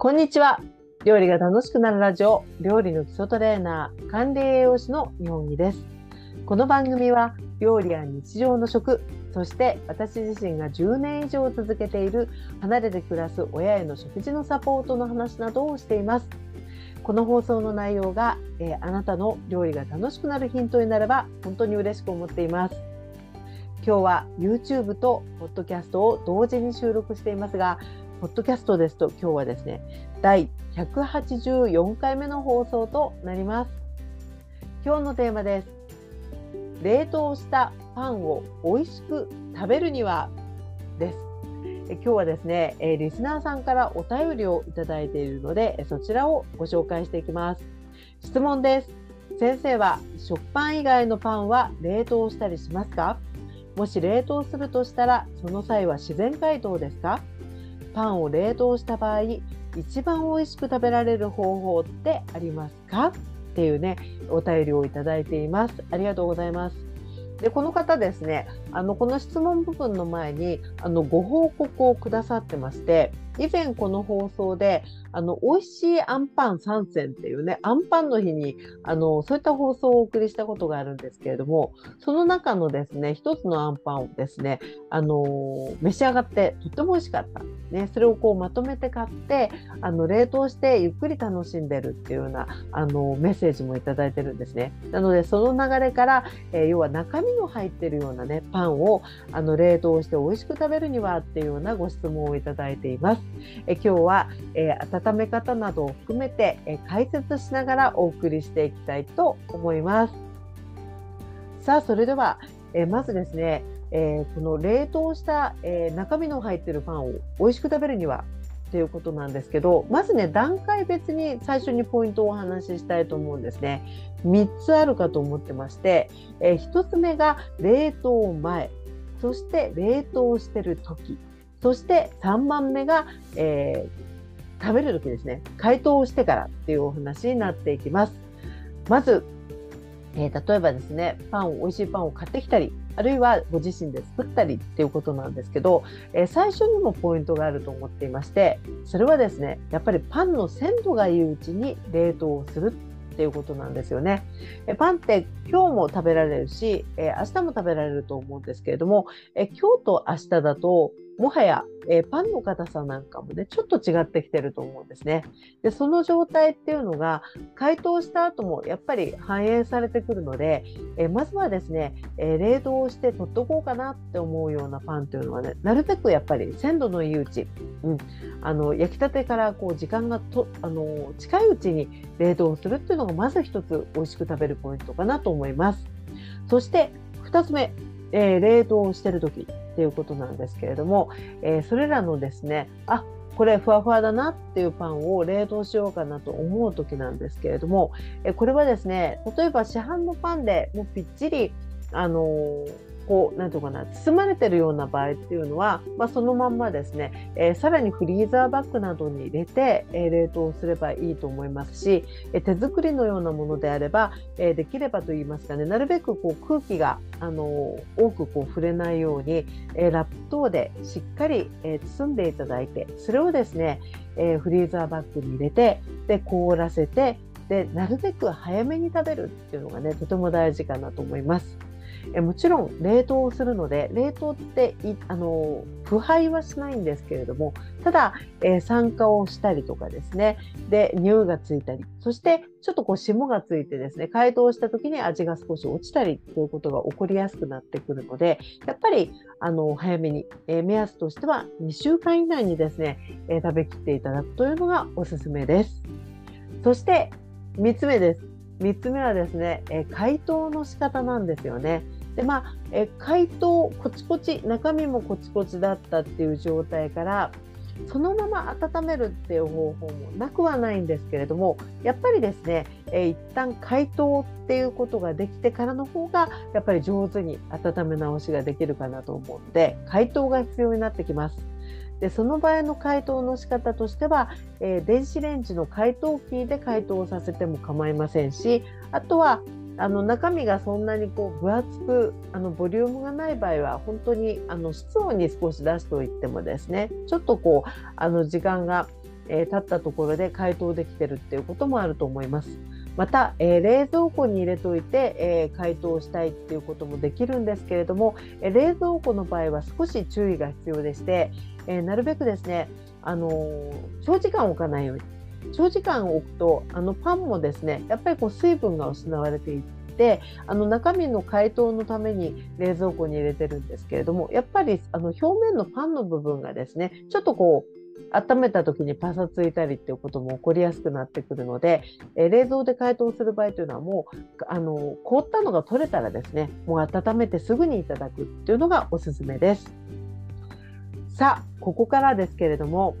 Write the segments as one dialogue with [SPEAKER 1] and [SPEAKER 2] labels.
[SPEAKER 1] こんにちは。料理が楽しくなるラジオ、料理の基礎トレーナー、管理栄養士の日本木です。この番組は料理や日常の食、そして私自身が10年以上続けている離れて暮らす親への食事のサポートの話などをしています。この放送の内容が、えー、あなたの料理が楽しくなるヒントになれば本当に嬉しく思っています。今日は YouTube と Podcast を同時に収録していますが、ポッドキャストですと今日はですね第184回目の放送となります。今日のテーマです。冷凍したパンを美味しく食べるにはです。今日はですねリスナーさんからお便りをいただいているのでそちらをご紹介していきます。質問です。先生は食パン以外のパンは冷凍したりしますか？もし冷凍するとしたらその際は自然解凍ですか？パンを冷凍した場合一番美味しく食べられる方法ってありますか？っていうねお便りをいただいています。ありがとうございます。でこの方ですねあのこの質問部分の前にあのご報告をくださってまして以前この放送であの美味しいあんパン3選っていうねあんパンの日にあのそういった放送をお送りしたことがあるんですけれどもその中のですね一つのあんパンをですねあの召し上がってとっても美味しかった、ね、それをこうまとめて買ってあの冷凍してゆっくり楽しんでるっていうようなあのメッセージもいただいてるんですね。なのでその流れから、えー、要は中身の入ってるようなねパンをあの冷凍して美味しく食べるにはっていうようなご質問をいただいています。え今日は、えー、温め方などを含めて、え解説しながらお送りしていきたいと思います。さあそれでは、えまずですね、えこの冷凍した、え中身の入っているパンを美味しく食べるにはということなんですけどまずね段階別に最初にポイントをお話ししたいと思うんですね3つあるかと思ってまして、えー、1つ目が冷凍前そして冷凍してる時そして3番目が、えー、食べる時ですね解凍してからっていうお話になっていきますまず、えー、例えばですねパンを美味しいパンを買ってきたりあるいはご自身で作ったりっていうことなんですけど、えー、最初にもポイントがあると思っていましてそれはですねやっぱりパンの鮮度がいいうちに冷凍するっていうことなんですよね。えパンって今日も食べられるし、え明日も食べられると思うんですけれども、え今日と明日だともはや、えー、パンの硬さなんかもね、ちょっと違ってきてると思うんですね。で、その状態っていうのが、解凍した後もやっぱり反映されてくるので、えー、まずはですね、えー、冷凍して取っとこうかなって思うようなパンっていうのはね、なるべくやっぱり鮮度のいいうち、うん、あの焼きたてからこう時間がとあの近いうちに冷凍するっていうのがまず一つ美味しく食べるポイントかなと思います。そして2つ目、え、冷凍してる時っていうことなんですけれども、えー、それらのですねあこれふわふわだなっていうパンを冷凍しようかなと思う時なんですけれども、えこれはですね例えば市販のパンでもうぴっちりあのーこう、なんていうかな、包まれてるような場合っていうのは、まあ、そのまんまですね、えー、さらにフリーザーバッグなどに入れて、えー、冷凍すればいいと思いますし、えー、手作りのようなものであれば、えできればと言いますかね、なるべくこう空気が、あの多くこう触れないように、えラップ等でしっかり、え包んでいただいて、それをですね、えフリーザーバッグに入れて、で、凍らせて、で、なるべく早めに食べるっていうのがね、とても大事かなと思います。えもちろん冷凍するので冷凍ってあの腐敗はしないんですけれどもただ、え、酸化をしたりとかですねで匂いがついたりそしてちょっとこう霜がついてですね解凍した時に味が少し落ちたりということが起こりやすくなってくるのでやっぱりあの早めに、え、目安としては2週間以内にですね、え、食べきっていただくというのがおすすめです。そして3つ目です。3つ目はですね、え解凍の仕方なんですよね。でまあ、え解凍コチコチ中身もコチコチだったっていう状態からそのまま温めるっていう方法もなくはないんですけれどもやっぱりですね、えー、一旦解凍っていうことができてからの方がやっぱり上手に温め直しができるかなと思うので解凍が必要になってきます。でその場合の解凍の仕方としては、えー、電子レンジの解凍機で解凍させても構いませんしあとはあの中身がそんなにこう分厚くあのボリュームがない場合は本当にあの室温に少し出しておいてもですねちょっとこうあの時間がえー、経ったところで解凍できてるっていうこともあると思います。また、えー、冷蔵庫に入れといて、えー、解凍したいっていうこともできるんですけれども、えー、冷蔵庫の場合は少し注意が必要でして、えなるべくですね、あの長時間置かないように長時間置くとあのパンもですねやっぱりこう水分が失われていってあの中身の解凍のために冷蔵庫に入れてるんですけれどもやっぱりあの表面のパンの部分がですねちょっとこう温めた時にパサついたりっていうことも起こりやすくなってくるので、え、冷蔵で解凍する場合というのはもうあの凍ったのが取れたらですねもう温めてすぐにいただくっていうのがおすすめです。さあここからですけれども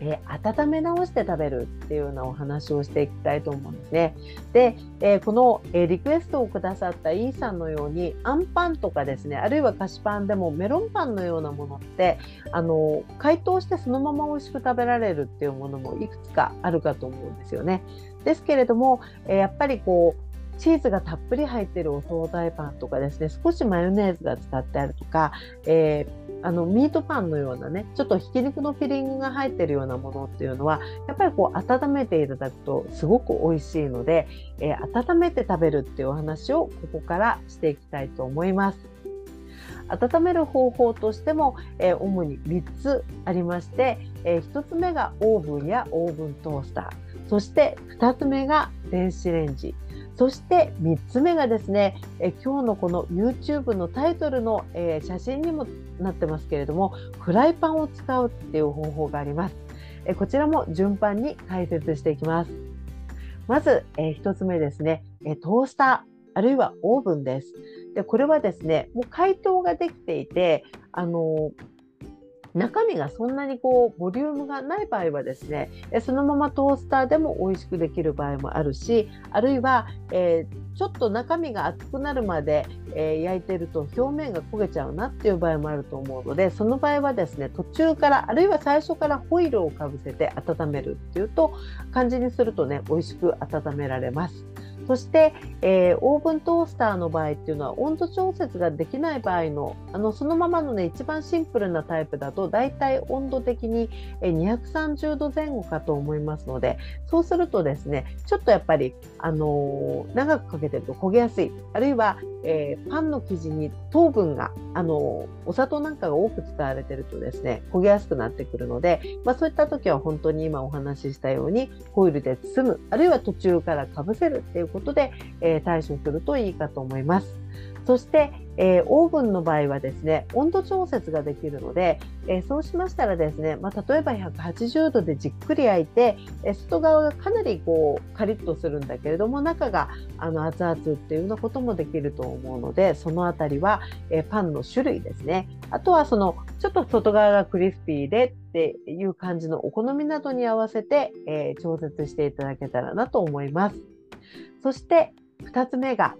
[SPEAKER 1] えー、温め直して食べるっていうようなお話をしていきたいと思うんですね。で、えー、この、えー、リクエストをくださったイーさんのようにあんパンとかですねあるいは菓子パンでもメロンパンのようなものってあの解凍してそのまま美味しく食べられるっていうものもいくつかあるかと思うんですよね。ですけれども、えやっぱりこうチーズがたっぷり入っているお惣菜パンとかですね少しマヨネーズが使ってあるとか、えーあのミートパンのようなねちょっとひき肉のフィリングが入ってるようなものっていうのはやっぱりこう温めていただくとすごく美味しいので、えー、温めて食べるっていうお話をここからしていきたいと思います。温める方法としても、えー、主に3つありまして、えー、1つ目がオーブンやオーブントースターそして2つ目が電子レンジそして3つ目がですね、え今日のこの YouTube のタイトルの、え写真にもなってますけれどもフライパンを使うっていう方法があります。えこちらも順番に解説していきます。まず、え1つ目ですね、えトースターあるいはオーブンです。でこれはですねもう解凍ができていてあの中身がそんなにこうボリュームがない場合はですねそのままトースターでも美味しくできる場合もあるしあるいは、えー、ちょっと中身が熱くなるまで、えー、焼いてると表面が焦げちゃうなっていう場合もあると思うのでその場合はですね途中からあるいは最初からホイルをかぶせて温めるっていうと感じにするとね美味しく温められます。そして、えー、オーブントースターの場合っていうのは温度調節ができない場合のあのそのままのね一番シンプルなタイプだとだいたい温度的に230度前後かと思いますのでそうするとですねちょっとやっぱり、あのー、長くかけてると焦げやすい。あるいは、えー、パンの生地に糖分が、あのお砂糖なんかが多く使われてるとですね焦げやすくなってくるので、まあ、そういった時は本当に今お話ししたようにホイルで包む。あるいは途中からかぶせるっていうことことで、え、対処するといいかと思います。そして、えー、オーブンの場合はですね温度調節ができるので、えー、そうしましたらですね、まあ、例えば180度でじっくり焼いて、えー、外側がかなりこうカリッとするんだけれども中があの熱々っていうようなこともできると思うのでその辺りは、えパンの種類ですねあとはそのちょっと外側がクリスピーでっていう感じのお好みなどに合わせて、え調節していただけたらなと思います。そして2つ目が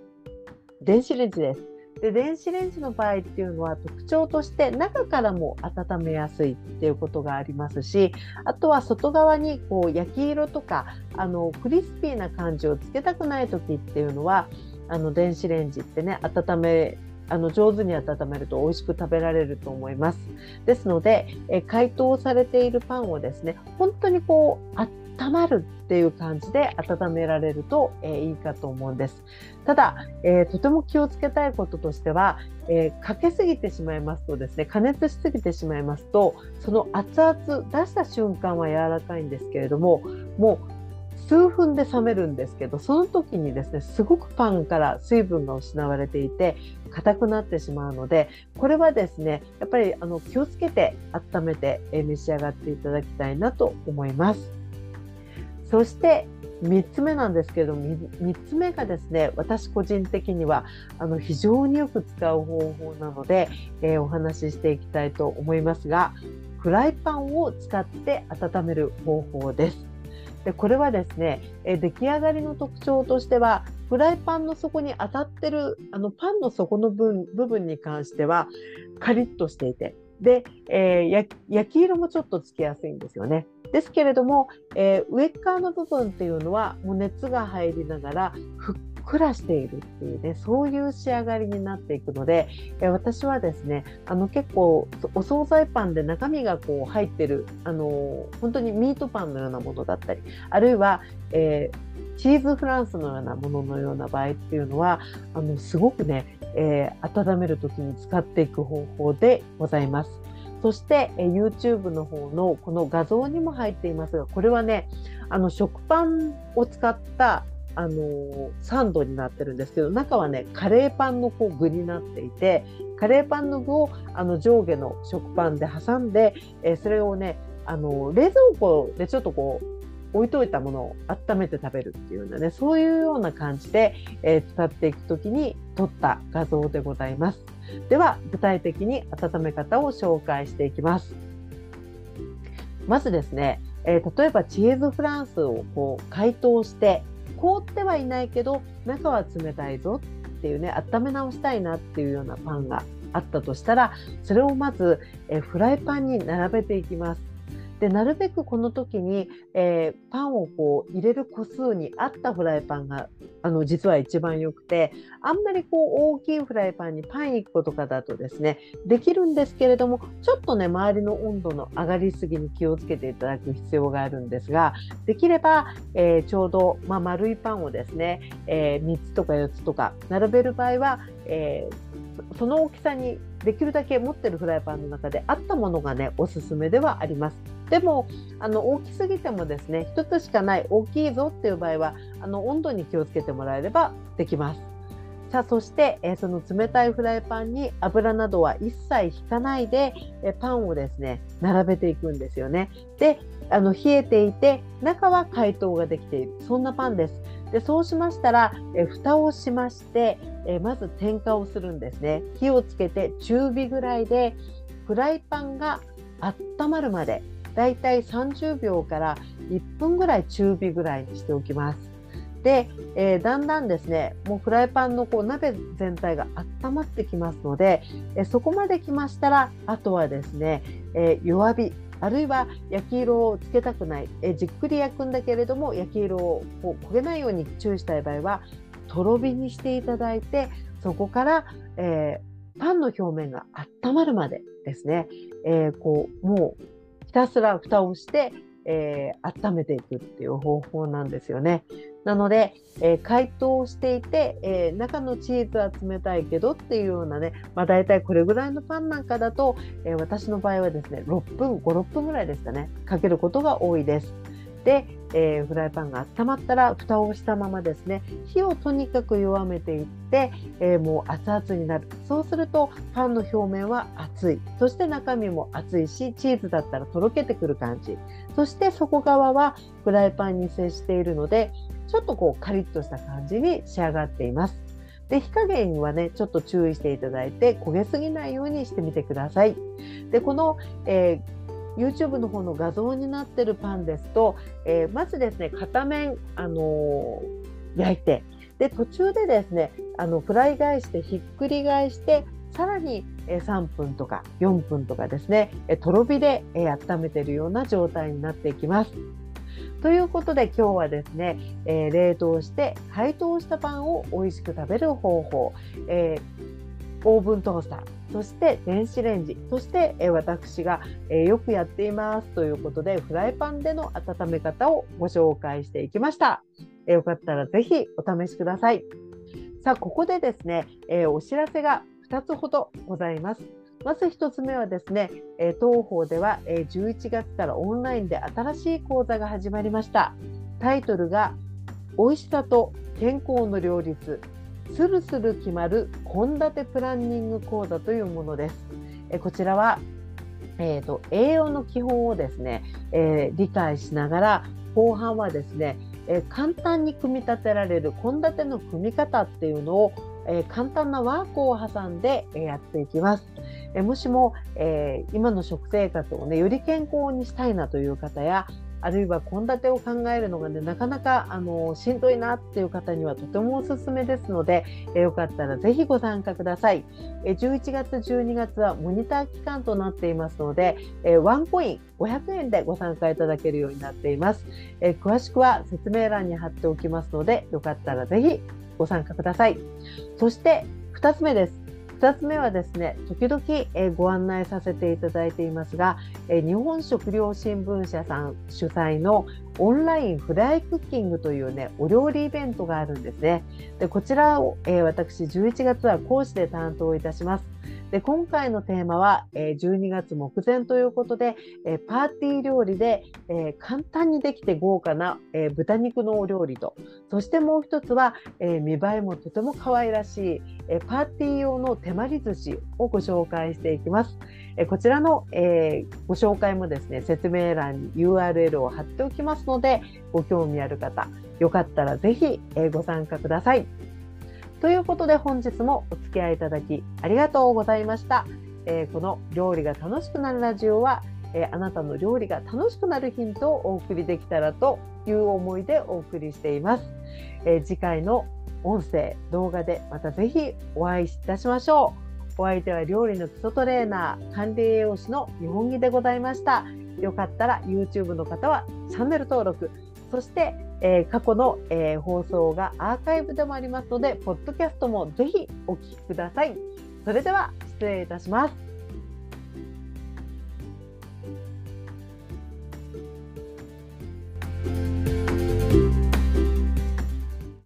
[SPEAKER 1] 電子レンジです。で電子レンジの場合っていうのは特徴として中からも温めやすいっていうことがありますしあとは外側にこう焼き色とかあのクリスピーな感じをつけたくない時っていうのはあの電子レンジってね温めあの上手に温めると美味しく食べられると思います。ですので、え解凍されているパンをですね本当にこう温まるっていう感じで温められると、えー、いいかと思うんです。ただ、えー、とても気をつけたいこととしては、えー、かけすぎてしまいますとですね加熱しすぎてしまいますとその熱々出した瞬間は柔らかいんですけれどももう数分で冷めるんですけどその時にですねすごくパンから水分が失われていて硬くなってしまうのでこれはですねやっぱりあの気をつけて温めて召し上がっていただきたいなと思います。そして3つ目なんですけれども 3, つ目がですね私個人的にはあの非常によく使う方法なので、えー、お話ししていきたいと思いますがフライパンを使って温める方法です。でこれはですね、え出来上がりの特徴としてはフライパンの底に当たってるあのパンの底の部分に関してはカリッとしていてで、えー、焼き色もちょっとつきやすいんですよね。ですけれども、えー、上側の部分っていうのはもう熱が入りながらふっくらしているっていうねそういう仕上がりになっていくので、え私はですねあの結構お惣菜パンで中身がこう入ってるあの本当にミートパンのようなものだったりあるいは、えー、チーズフランスのようなもののような場合っていうのはあのすごくね、えー、温める時に使っていく方法でございます。そして、え YouTube の方のこの画像にも入っていますがこれはねあの食パンを使ったあのサンドになってるんですけど中はねカレーパンのこう具になっていてカレーパンの具をあの上下の食パンで挟んで、えー、それをねあの冷蔵庫でちょっとこう置いといたものを温めて食べるっていうようなねそういうような感じで、えー、使っていく時に撮った画像でございます。では具体的に温め方を紹介していきます。まずですね、えー、例えばチーズフランスをこう解凍して凍ってはいないけど中は冷たいぞっていうね温め直したいなっていうようなパンがあったとしたらそれをまず、えー、フライパンに並べていきます。でなるべくこの時に、えー、パンをこう入れる個数に合ったフライパンがあの実は一番良くてあんまりこう大きいフライパンにパン1個とかだとですねできるんですけれどもちょっとね周りの温度の上がりすぎに気をつけていただく必要があるんですができれば、えー、ちょうど、まあ、丸いパンをですね、えー、3つとか4つとか並べる場合は、えその大きさにできるだけ持ってるフライパンの中であったものがねおすすめではあります。でもあの大きすぎてもですね1つしかない大きいぞっていう場合はあの温度に気をつけてもらえればできます。さあそして、えー、その冷たいフライパンに油などは一切引かないで、え、パンをですね並べていくんですよね。であの冷えていて中は解凍ができているそんなパンです。でそうしましたら、え、蓋をしまして、えまず点火をするんですね。火をつけて中火ぐらいでフライパンが温まるまでだいたい30秒から1分ぐらい中火ぐらいにしておきます。で、えー、だんだんですねもうフライパンのこう鍋全体が温まってきますので、えー、そこまで来ましたらあとはですね、えー、弱火あるいは焼き色をつけたくない、えじっくり焼くんだけれども焼き色をこう焦げないように注意したい場合はとろ火にしていただいてそこから、えパンの表面が温まるまでですね、えこうもうひたすら蓋をして、えー、温めていくっていう方法なんですよね。なので、えー、解凍していて、えー、中のチーズは冷たいけどっていうようなね、まあ、大体これぐらいのパンなんかだと、え私の場合はですね6分56分ぐらいですかねかけることが多いです。で、えー、フライパンが温まったら蓋をしたままですね火をとにかく弱めていって、えー、もう熱々になるそうするとパンの表面は熱いそして中身も熱いしチーズだったらとろけてくる感じそして外側はフライパンに接しているのでちょっとこうカリッとした感じに仕上がっています。で火加減はねちょっと注意していただいて焦げすぎないようにしてみてください。でこの、えー YouTube の方の画像になってるパンですと、えー、まずですね片面、あのー、焼いてで途中でですねあのフライ返してひっくり返してさらに3分とか4分とかですねとろ火で温めているような状態になっていきます。ということで今日はですね、えー、冷凍して解凍したパンを美味しく食べる方法、えー、オーブントースターそして電子レンジ、そして私がよくやっていますということで、フライパンでの温め方をご紹介していきました。よかったらぜひお試しください。さあ、ここでですね、お知らせが2つほどございます。まず1つ目はですね、当方では11月からオンラインで新しい講座が始まりました。タイトルが、美味しさと健康の両立スルスル決まる献立プランニング講座というものです。えこちらは、えーと、栄養の基本をですね、えー、理解しながら後半はですね、えー、簡単に組み立てられる献立の組み方っていうのを、えー、簡単なワークを挟んで、えやっていきます。えもしも、え今の食生活をねより健康にしたいなという方やあるいは献立を考えるのがねなかなかあのしんどいなっていう方にはとてもおすすめですので、えよかったらぜひご参加ください。え11月12月はモニター期間となっていますので、えワンコイン500円でご参加いただけるようになっています。え詳しくは説明欄に貼っておきますのでよかったらぜひご参加ください。そして2つ目です。2つ目はですね時々、ご案内させていただいていますが、日本食料新聞社さん主催のオンラインフライクッキングというねお料理イベントがあるんですね。でこちらを、え私11月は講師で担当いたします。で今回のテーマは、え12月目前ということで、えパーティー料理で、え簡単にできて豪華な、え豚肉のお料理とそしてもう一つは、え見栄えもとても可愛らしい、えパーティー用の手まり寿司をご紹介していきます。えこちらの、えご紹介もですね説明欄に URL を貼っておきますのでご興味ある方よかったらぜひ、えご参加ください。ということで本日もお付き合いいただきありがとうございました。えー、この料理が楽しくなるラジオは、えー、あなたの料理が楽しくなるヒントをお送りできたらという思いでお送りしています。えー、次回の音声、動画でまたぜひお会いいたしましょう。お相手は料理の基礎トレーナー、管理栄養士の日本木でございました。よかったら YouTube の方はチャンネル登録、そしてえー、過去の、えー、放送がアーカイブでもありますので、ポッドキャストもぜひお聞きください。それでは失礼いたします。